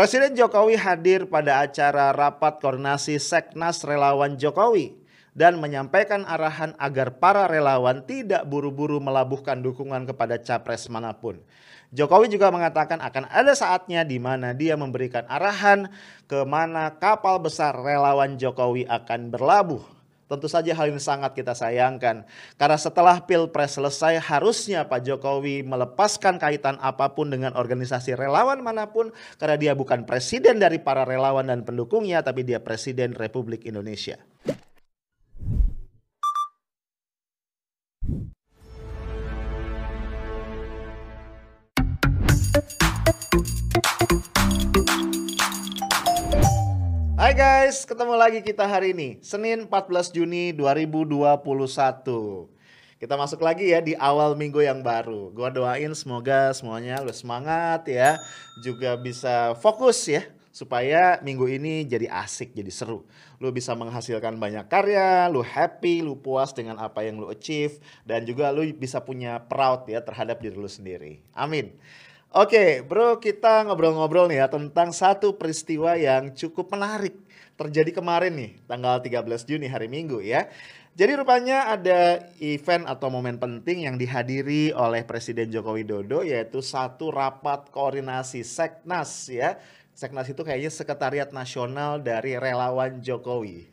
Presiden Jokowi hadir pada acara rapat koordinasi Seknas Relawan Jokowi dan menyampaikan arahan agar para relawan tidak buru-buru melabuhkan dukungan kepada capres mana pun. Jokowi juga mengatakan akan ada saatnya di mana dia memberikan arahan ke mana kapal besar relawan Jokowi akan berlabuh Tentu saja hal ini sangat kita sayangkan. Karena setelah Pilpres selesai harusnya Pak Jokowi melepaskan kaitan apa pun dengan organisasi relawan mana pun. Karena dia bukan presiden dari para relawan dan pendukungnya tapi dia presiden Republik Indonesia. Guys, ketemu lagi kita hari ini, Senin 14 Juni 2021. Kita masuk lagi ya di awal minggu yang baru. Gua doain semoga semuanya lu semangat ya, juga bisa fokus ya supaya minggu ini jadi asik, jadi seru. Lu bisa menghasilkan banyak karya, lu happy, lu puas dengan apa yang lu achieve dan juga lu bisa punya proud ya terhadap diri lu sendiri. Amin. Oke, bro, kita ngobrol-ngobrol nih ya tentang satu peristiwa yang cukup menarik terjadi kemarin nih, tanggal 13 Juni hari Minggu ya. Jadi rupanya ada event atau momen penting yang dihadiri oleh Presiden Joko Widodo yaitu satu rapat koordinasi Seknas ya. Seknas itu kayaknya sekretariat nasional dari relawan Jokowi.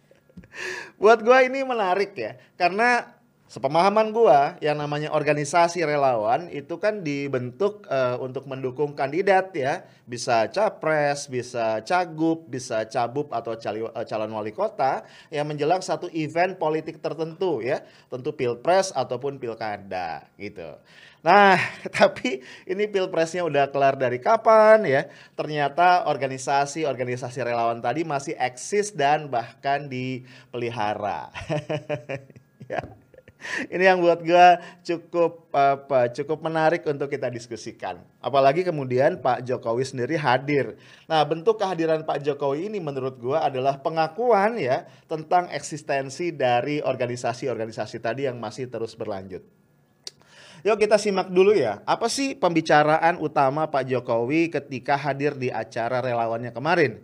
Buat gue ini menarik ya, karena Sepemahaman gua yang namanya organisasi relawan itu kan dibentuk uh, untuk mendukung kandidat ya, bisa capres, bisa cagup, bisa cabup atau cali, uh, calon wali kota yang menjelang satu event politik tertentu ya, tentu pilpres ataupun pilkada gitu. Nah, tapi ini pilpresnya udah kelar dari kapan ya? Ternyata organisasi-organisasi relawan tadi masih eksis dan bahkan dipelihara. ya. Ini yang buat gue cukup apa cukup menarik untuk kita diskusikan. Apalagi kemudian Pak Jokowi sendiri hadir. Nah, bentuk kehadiran Pak Jokowi ini menurut gue adalah pengakuan ya tentang eksistensi dari organisasi-organisasi tadi yang masih terus berlanjut. Yuk kita simak dulu ya. Apa sih pembicaraan utama Pak Jokowi ketika hadir di acara relawannya kemarin?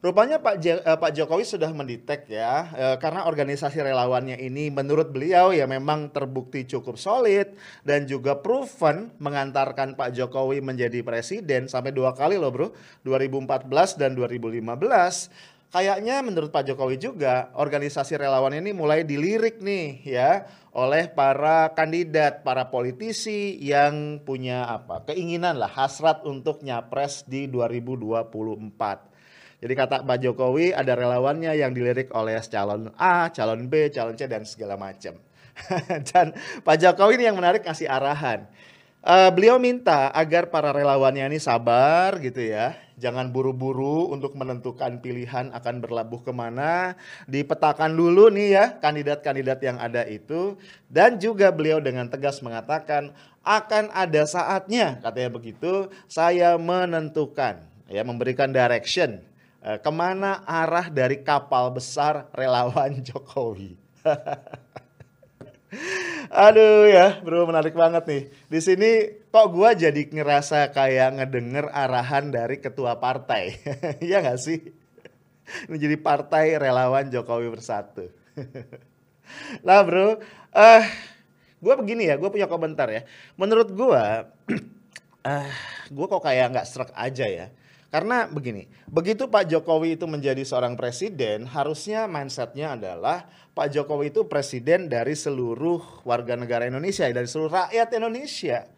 Rupanya Pak, J uh, Pak Jokowi sudah mendetek ya, uh, karena organisasi relawannya ini menurut beliau ya memang terbukti cukup solid dan juga proven mengantarkan Pak Jokowi menjadi presiden sampai dua kali loh bro, 2014 dan 2015. Kayaknya menurut Pak Jokowi juga organisasi relawan ini mulai dilirik nih ya oleh para kandidat, para politisi yang punya apa keinginan lah hasrat untuk nyapres di 2024. Jadi kata Pak Jokowi ada relawannya yang dilirik oleh calon A, calon B, calon C dan segala macam. dan Pak Jokowi ini yang menarik kasih arahan. Uh, beliau minta agar para relawannya ini sabar gitu ya, jangan buru-buru untuk menentukan pilihan akan berlabuh ke mana, dipetakan dulu nih ya kandidat-kandidat yang ada itu, dan juga beliau dengan tegas mengatakan akan ada saatnya katanya begitu saya menentukan ya memberikan direction ke mana arah dari kapal besar relawan Jokowi. Aduh ya, bro menarik banget nih. Di sini kok gua jadi ngerasa kayak ngedenger arahan dari ketua partai. Iya gak sih? Ini jadi partai relawan Jokowi bersatu. nah bro, uh, eh, gue begini ya, gue punya komentar ya. Menurut gue, uh, gue kok kayak nggak serak aja ya karena begini, begitu Pak Jokowi itu menjadi seorang presiden, harusnya mindsetnya adalah Pak Jokowi itu presiden dari seluruh warga negara Indonesia, dari seluruh rakyat Indonesia.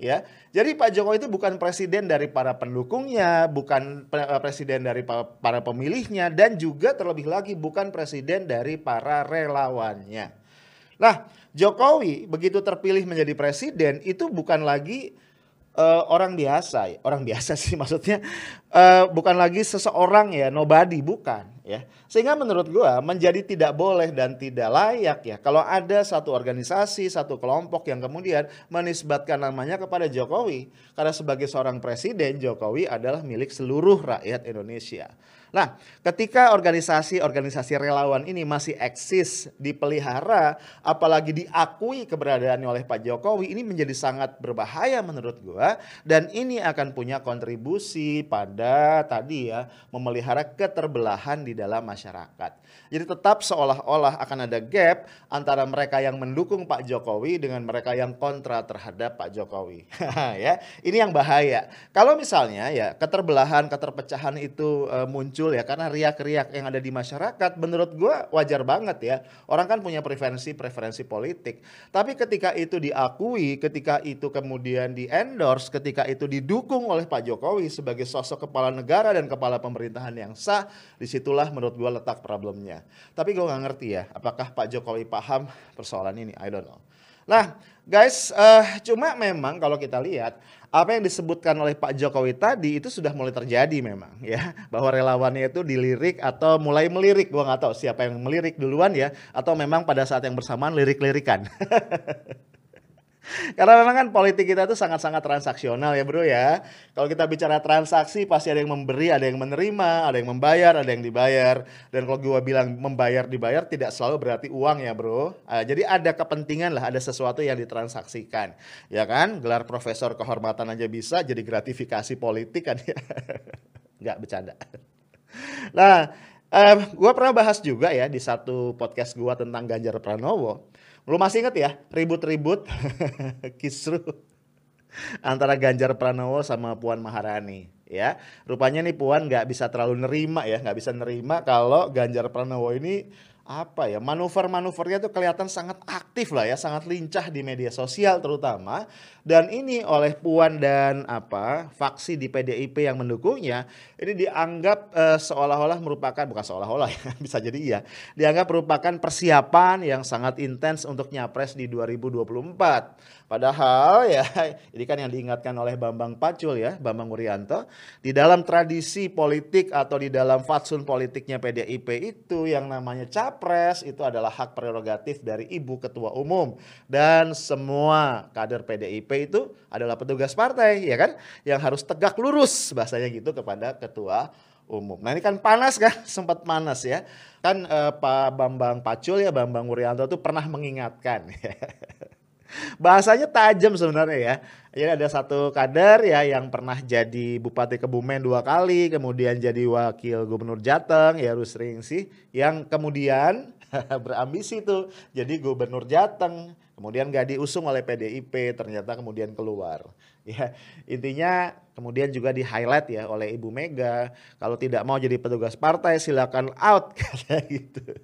Ya, jadi Pak Jokowi itu bukan presiden dari para pendukungnya, bukan eh, presiden dari para pemilihnya, dan juga terlebih lagi bukan presiden dari para relawannya. Nah, Jokowi begitu terpilih menjadi presiden itu bukan lagi uh, orang biasa, orang biasa sih maksudnya. Uh, bukan lagi seseorang ya nobody bukan ya. Sehingga menurut gua menjadi tidak boleh dan tidak layak ya kalau ada satu organisasi, satu kelompok yang kemudian menisbatkan namanya kepada Jokowi. Karena sebagai seorang presiden Jokowi adalah milik seluruh rakyat Indonesia. Nah, ketika organisasi-organisasi relawan ini masih eksis, dipelihara, apalagi diakui keberadaannya oleh Pak Jokowi, ini menjadi sangat berbahaya menurut gua dan ini akan punya kontribusi pada tadi ya memelihara keterbelahan di dalam masyarakat. Jadi tetap seolah-olah akan ada gap antara mereka yang mendukung Pak Jokowi dengan mereka yang kontra terhadap Pak Jokowi. ya, ini yang bahaya. Kalau misalnya ya keterbelahan, keterpecahan itu uh, muncul ya karena riak-riak yang ada di masyarakat, menurut gua wajar banget ya. Orang kan punya preferensi-preferensi politik. Tapi ketika itu diakui, ketika itu kemudian di endorse, ketika itu didukung oleh Pak Jokowi sebagai sosok kepala negara dan kepala pemerintahan yang sah, di situlah menurut gua letak problemnya. Tapi gue nggak ngerti ya, apakah Pak Jokowi paham persoalan ini? I don't know. Nah, guys, uh, cuma memang kalau kita lihat apa yang disebutkan oleh Pak Jokowi tadi itu sudah mulai terjadi memang ya, bahwa relawannya itu dilirik atau mulai melirik. Gue nggak tahu siapa yang melirik duluan ya, atau memang pada saat yang bersamaan lirik-lirikan. Karena memang kan politik kita itu sangat-sangat transaksional ya bro ya. Kalau kita bicara transaksi pasti ada yang memberi, ada yang menerima, ada yang membayar, ada yang dibayar. Dan kalau gue bilang membayar dibayar tidak selalu berarti uang ya bro. Uh, jadi ada kepentingan lah, ada sesuatu yang ditransaksikan. Ya kan, gelar profesor kehormatan aja bisa jadi gratifikasi politik kan ya. Nggak bercanda. Nah, um, gue pernah bahas juga ya di satu podcast gue tentang Ganjar Pranowo Lu masih inget ya ribut-ribut kisru antara Ganjar Pranowo sama Puan Maharani ya. Rupanya nih Puan nggak bisa terlalu nerima ya, nggak bisa nerima kalau Ganjar Pranowo ini apa ya manuver-manuvernya tuh kelihatan sangat aktif lah ya, sangat lincah di media sosial terutama dan ini oleh Puan dan apa faksi di PDIP yang mendukungnya ini dianggap uh, seolah-olah merupakan bukan seolah-olah ya bisa jadi iya dianggap merupakan persiapan yang sangat intens untuk nyapres di 2024 Padahal ya ini kan yang diingatkan oleh Bambang Pacul ya, Bambang Wuryanto, di dalam tradisi politik atau di dalam fatsun politiknya PDIP itu yang namanya capres itu adalah hak prerogatif dari Ibu Ketua Umum. Dan semua kader PDIP itu adalah petugas partai ya kan yang harus tegak lurus bahasanya gitu kepada ketua umum. Nah ini kan panas kan, sempat panas ya. Kan eh, Pak Bambang Pacul ya, Bambang Wuryanto itu pernah mengingatkan. Bahasanya tajam sebenarnya ya. Jadi ada satu kader ya yang pernah jadi Bupati Kebumen dua kali, kemudian jadi Wakil Gubernur Jateng ya Rusring sih, yang kemudian berambisi tuh jadi Gubernur Jateng, kemudian gak diusung oleh PDIP, ternyata kemudian keluar. Ya intinya kemudian juga di highlight ya oleh Ibu Mega, kalau tidak mau jadi petugas partai silakan out kayak gitu.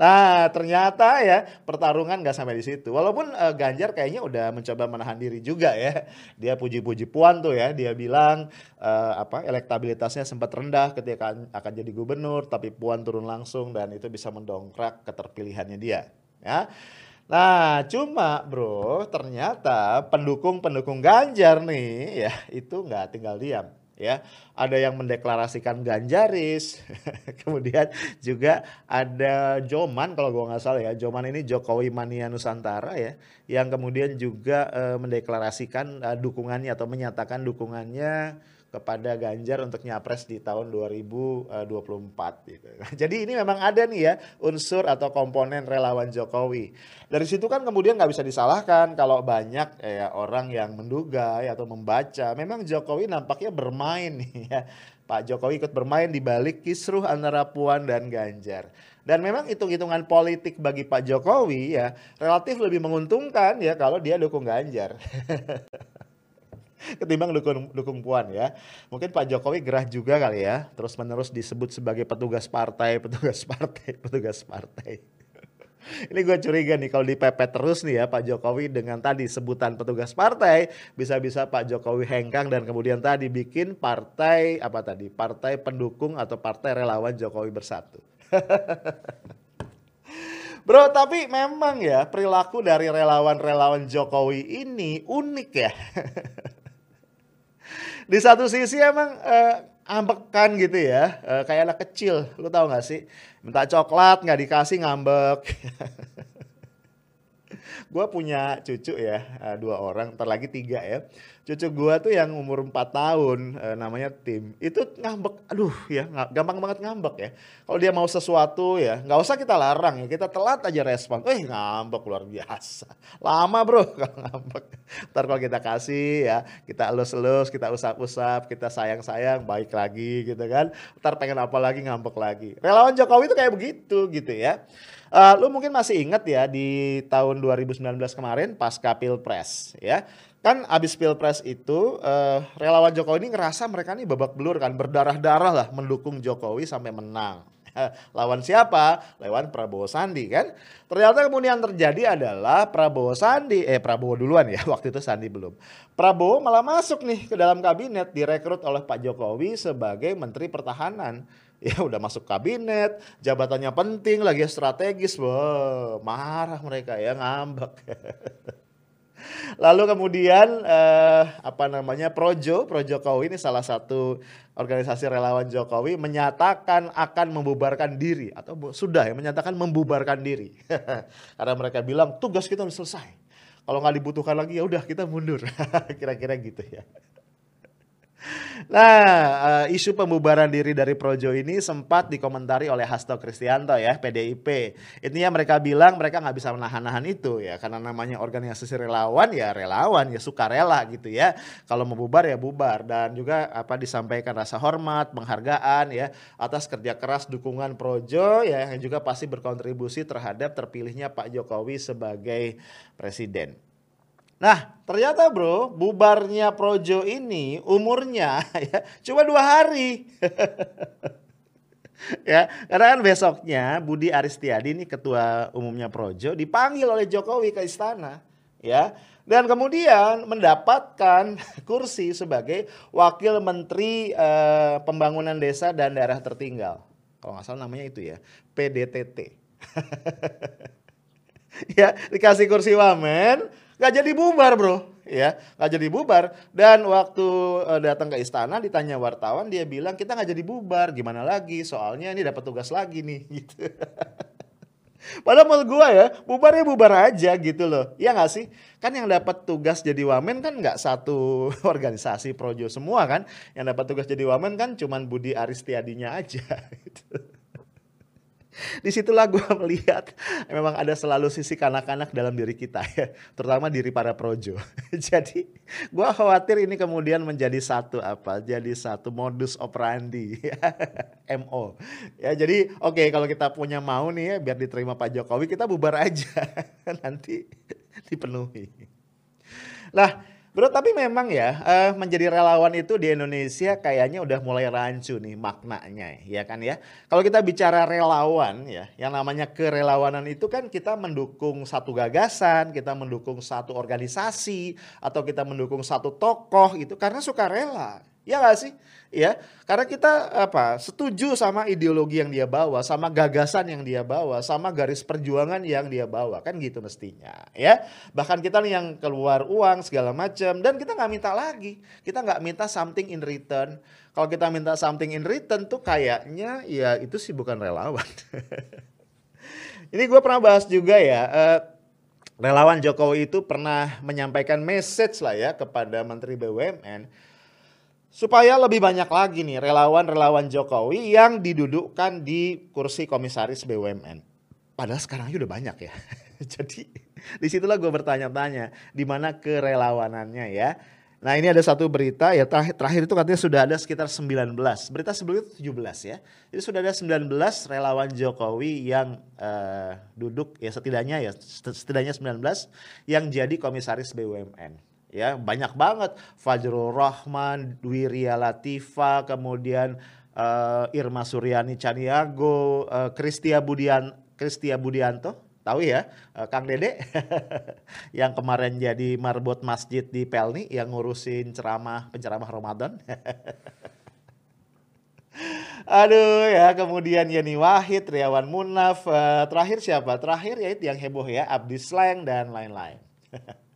Nah ternyata ya pertarungan gak sampai di situ. Walaupun uh, Ganjar kayaknya udah mencoba menahan diri juga ya. Dia puji-puji Puan tuh ya. Dia bilang uh, apa elektabilitasnya sempat rendah ketika akan jadi gubernur, tapi Puan turun langsung dan itu bisa mendongkrak keterpilihannya dia. Ya. Nah, cuma bro, ternyata pendukung-pendukung Ganjar nih ya itu nggak tinggal diam ya. Ada yang mendeklarasikan Ganjaris kemudian juga ada Joman kalau gua nggak salah ya. Joman ini Jokowi Mania Nusantara ya yang kemudian juga uh, mendeklarasikan uh, dukungannya atau menyatakan dukungannya kepada Ganjar untuk nyapres di tahun 2024 gitu. Jadi ini memang ada nih ya unsur atau komponen relawan Jokowi. Dari situ kan kemudian nggak bisa disalahkan kalau banyak ya orang yang menduga ya, atau membaca memang Jokowi nampaknya bermain nih ya. Pak Jokowi ikut bermain di balik kisruh antara Puan dan Ganjar. Dan memang hitung-hitungan politik bagi Pak Jokowi ya relatif lebih menguntungkan ya kalau dia dukung Ganjar. ketimbang dukung dukung Puan ya. Mungkin Pak Jokowi gerah juga kali ya, terus menerus disebut sebagai petugas partai, petugas partai, petugas partai. Ini gue curiga nih kalau dipepet terus nih ya Pak Jokowi dengan tadi sebutan petugas partai, bisa-bisa Pak Jokowi hengkang dan kemudian tadi bikin partai apa tadi? Partai pendukung atau partai relawan Jokowi bersatu. Bro, tapi memang ya perilaku dari relawan-relawan Jokowi ini unik ya. Di satu sisi emang uh, ambekan gitu ya, uh, kayak anak kecil, lu tahu gak sih? Minta coklat nggak dikasih ngambek. gue punya cucu ya uh, dua orang, ntar lagi tiga ya. Cucu gue tuh yang umur 4 tahun, uh, namanya Tim, itu ngambek, aduh ya gampang banget ngambek ya. Kalau dia mau sesuatu ya, nggak usah kita larang ya, kita telat aja respon. Eh ngambek luar biasa, lama bro kalau ngambek. Ntar kalau kita kasih ya, kita elus-elus, kita usap-usap, kita sayang-sayang, baik lagi gitu kan. Ntar pengen apa lagi ngambek lagi. Relawan Jokowi itu kayak begitu gitu ya. Uh, lu mungkin masih ingat ya di tahun 2019 kemarin pasca Pilpres ya. Kan abis Pilpres itu uh, relawan Jokowi ini ngerasa mereka ini babak belur kan berdarah-darah lah mendukung Jokowi sampai menang. Lawan siapa? Lawan Prabowo Sandi kan. Ternyata kemudian terjadi adalah Prabowo Sandi, eh Prabowo duluan ya, waktu itu Sandi belum. Prabowo malah masuk nih ke dalam kabinet direkrut oleh Pak Jokowi sebagai Menteri Pertahanan ya udah masuk kabinet, jabatannya penting lagi strategis, wah marah mereka ya ngambek. Lalu kemudian eh, apa namanya Projo, Projo Jokowi ini salah satu organisasi relawan Jokowi menyatakan akan membubarkan diri atau sudah ya menyatakan membubarkan diri karena mereka bilang tugas kita sudah selesai. Kalau nggak dibutuhkan lagi ya udah kita mundur, kira-kira gitu ya. Nah, uh, isu pembubaran diri dari Projo ini sempat dikomentari oleh Hasto Kristianto ya, PDIP. Intinya mereka bilang mereka nggak bisa menahan-nahan itu ya, karena namanya organisasi relawan ya relawan ya suka rela gitu ya. Kalau mau bubar ya bubar dan juga apa disampaikan rasa hormat, penghargaan ya atas kerja keras dukungan Projo ya yang juga pasti berkontribusi terhadap terpilihnya Pak Jokowi sebagai presiden. Nah, ternyata bro, bubarnya Projo ini umurnya ya cuma dua hari. ya, karena kan besoknya Budi Aristiadi ini ketua umumnya Projo dipanggil oleh Jokowi ke istana, ya. Dan kemudian mendapatkan kursi sebagai wakil menteri eh, pembangunan desa dan daerah tertinggal. Kalau nggak salah namanya itu ya, PDTT. ya, dikasih kursi wamen, nggak jadi bubar bro. Ya nggak jadi bubar. Dan waktu uh, datang ke istana ditanya wartawan dia bilang kita nggak jadi bubar. Gimana lagi? Soalnya ini dapat tugas lagi nih. Gitu. Padahal menurut gue ya, bubar ya bubar aja gitu loh. Ya nggak sih? Kan yang dapat tugas jadi wamen kan nggak satu organisasi projo semua kan. Yang dapat tugas jadi wamen kan cuman Budi Aristiadinya aja gitu di situlah gue melihat memang ada selalu sisi kanak-kanak dalam diri kita ya, terutama diri para projo. jadi gue khawatir ini kemudian menjadi satu apa? Jadi satu modus operandi, mo. Ya jadi oke okay, kalau kita punya mau nih ya biar diterima Pak Jokowi kita bubar aja nanti dipenuhi. Lah Bro, tapi memang ya uh, menjadi relawan itu di Indonesia kayaknya udah mulai rancu nih maknanya, ya kan ya. Kalau kita bicara relawan ya, yang namanya kerelawanan itu kan kita mendukung satu gagasan, kita mendukung satu organisasi, atau kita mendukung satu tokoh itu karena suka rela. Ya gak sih? Ya, karena kita apa? Setuju sama ideologi yang dia bawa, sama gagasan yang dia bawa, sama garis perjuangan yang dia bawa, kan gitu mestinya, ya. Bahkan kita nih yang keluar uang segala macam dan kita nggak minta lagi. Kita nggak minta something in return. Kalau kita minta something in return tuh kayaknya ya itu sih bukan relawan. Ini gue pernah bahas juga ya. Uh, relawan Jokowi itu pernah menyampaikan message lah ya kepada Menteri BUMN supaya lebih banyak lagi nih relawan-relawan Jokowi yang didudukkan di kursi komisaris BUMN. Padahal sekarang udah banyak ya. Jadi di situlah gue bertanya-tanya di mana kerelawanannya ya. Nah ini ada satu berita ya terakhir, terakhir itu katanya sudah ada sekitar 19. Berita sebelumnya itu 17 ya. Jadi sudah ada 19 relawan Jokowi yang uh, duduk ya setidaknya ya setidaknya 19 yang jadi komisaris BUMN ya banyak banget Fajrul Rahman, Dwi Latifa, kemudian uh, Irma Suryani Caniago, uh, Budian Kristia Budianto, tahu ya uh, Kang Dede yang kemarin jadi marbot masjid di Pelni yang ngurusin ceramah penceramah Ramadan. Aduh ya, kemudian Yeni Wahid, Riawan Munaf, uh, terakhir siapa? Terakhir ya itu yang heboh ya, Abdi Sleng dan lain-lain.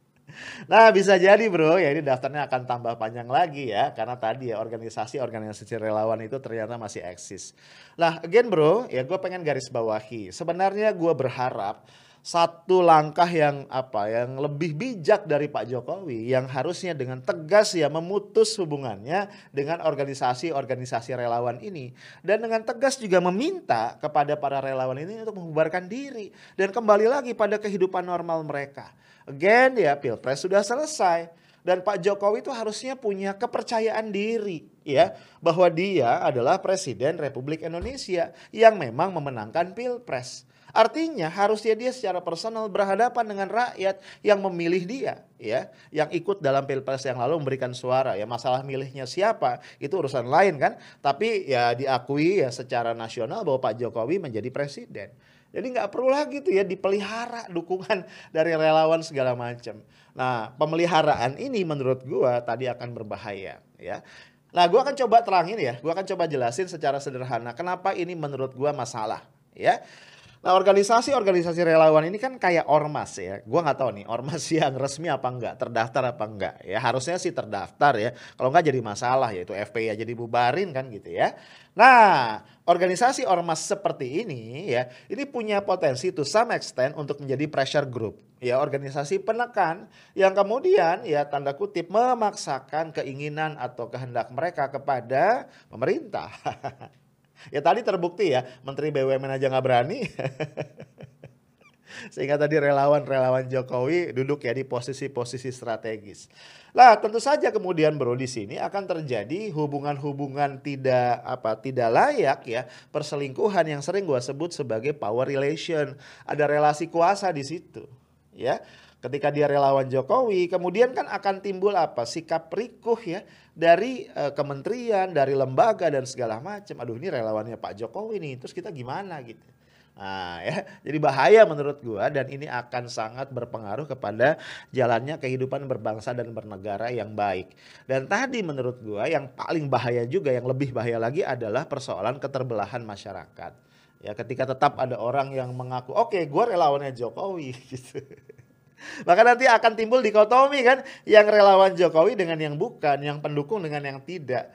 Nah, bisa jadi bro, ya ini daftarnya akan tambah panjang lagi ya, karena tadi ya organisasi-organisasi relawan itu ternyata masih eksis. Lah, again bro, ya gue pengen garis bawahi. Sebenarnya gue berharap satu langkah yang apa yang lebih bijak dari Pak Jokowi yang harusnya dengan tegas ya memutus hubungannya dengan organisasi-organisasi relawan ini dan dengan tegas juga meminta kepada para relawan ini untuk membubarkan diri dan kembali lagi pada kehidupan normal mereka. Again ya Pilpres sudah selesai dan Pak Jokowi itu harusnya punya kepercayaan diri ya bahwa dia adalah presiden Republik Indonesia yang memang memenangkan Pilpres. Artinya harusnya dia secara personal berhadapan dengan rakyat yang memilih dia, ya, yang ikut dalam pilpres yang lalu memberikan suara. Ya masalah milihnya siapa itu urusan lain kan. Tapi ya diakui ya secara nasional bahwa Pak Jokowi menjadi presiden. Jadi nggak perlu lagi tuh ya dipelihara dukungan dari relawan segala macam. Nah pemeliharaan ini menurut gua tadi akan berbahaya, ya. Nah, gua akan coba terangin ya, gua akan coba jelasin secara sederhana kenapa ini menurut gua masalah, ya. Nah organisasi-organisasi relawan ini kan kayak ormas ya. Gua nggak tahu nih ormas yang resmi apa enggak, terdaftar apa enggak. Ya harusnya sih terdaftar ya. Kalau nggak jadi masalah yaitu FPI jadi bubarin kan gitu ya. Nah organisasi ormas seperti ini ya, ini punya potensi to some extent untuk menjadi pressure group. Ya organisasi penekan yang kemudian ya tanda kutip memaksakan keinginan atau kehendak mereka kepada pemerintah. Ya tadi terbukti ya, Menteri BUMN aja nggak berani. Sehingga tadi relawan-relawan Jokowi duduk ya di posisi-posisi strategis. Lah tentu saja kemudian bro di sini akan terjadi hubungan-hubungan tidak apa tidak layak ya perselingkuhan yang sering gua sebut sebagai power relation. Ada relasi kuasa di situ ya ketika dia relawan Jokowi, kemudian kan akan timbul apa? Sikap rikuh ya dari uh, kementerian, dari lembaga dan segala macam. Aduh, ini relawannya Pak Jokowi nih. Terus kita gimana gitu. Nah, ya, jadi bahaya menurut gua dan ini akan sangat berpengaruh kepada jalannya kehidupan berbangsa dan bernegara yang baik. Dan tadi menurut gua yang paling bahaya juga yang lebih bahaya lagi adalah persoalan keterbelahan masyarakat. Ya, ketika tetap ada orang yang mengaku, "Oke, okay, gua relawannya Jokowi." gitu. Maka nanti akan timbul dikotomi kan, yang relawan Jokowi dengan yang bukan, yang pendukung dengan yang tidak.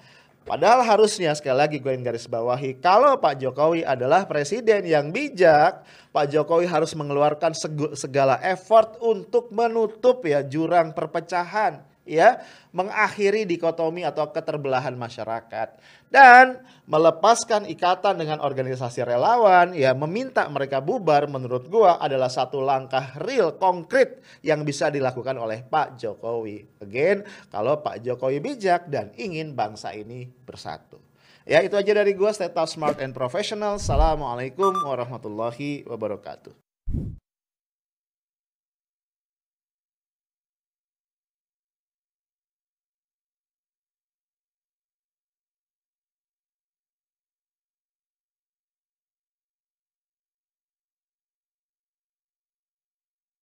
Padahal harusnya sekali lagi gue yang garis bawahi, kalau Pak Jokowi adalah presiden yang bijak, Pak Jokowi harus mengeluarkan segala effort untuk menutup ya jurang perpecahan ya mengakhiri dikotomi atau keterbelahan masyarakat dan melepaskan ikatan dengan organisasi relawan ya meminta mereka bubar menurut gua adalah satu langkah real konkret yang bisa dilakukan oleh Pak Jokowi. Again, kalau Pak Jokowi bijak dan ingin bangsa ini bersatu. Ya itu aja dari gua Stay Smart and Professional. Assalamualaikum warahmatullahi wabarakatuh.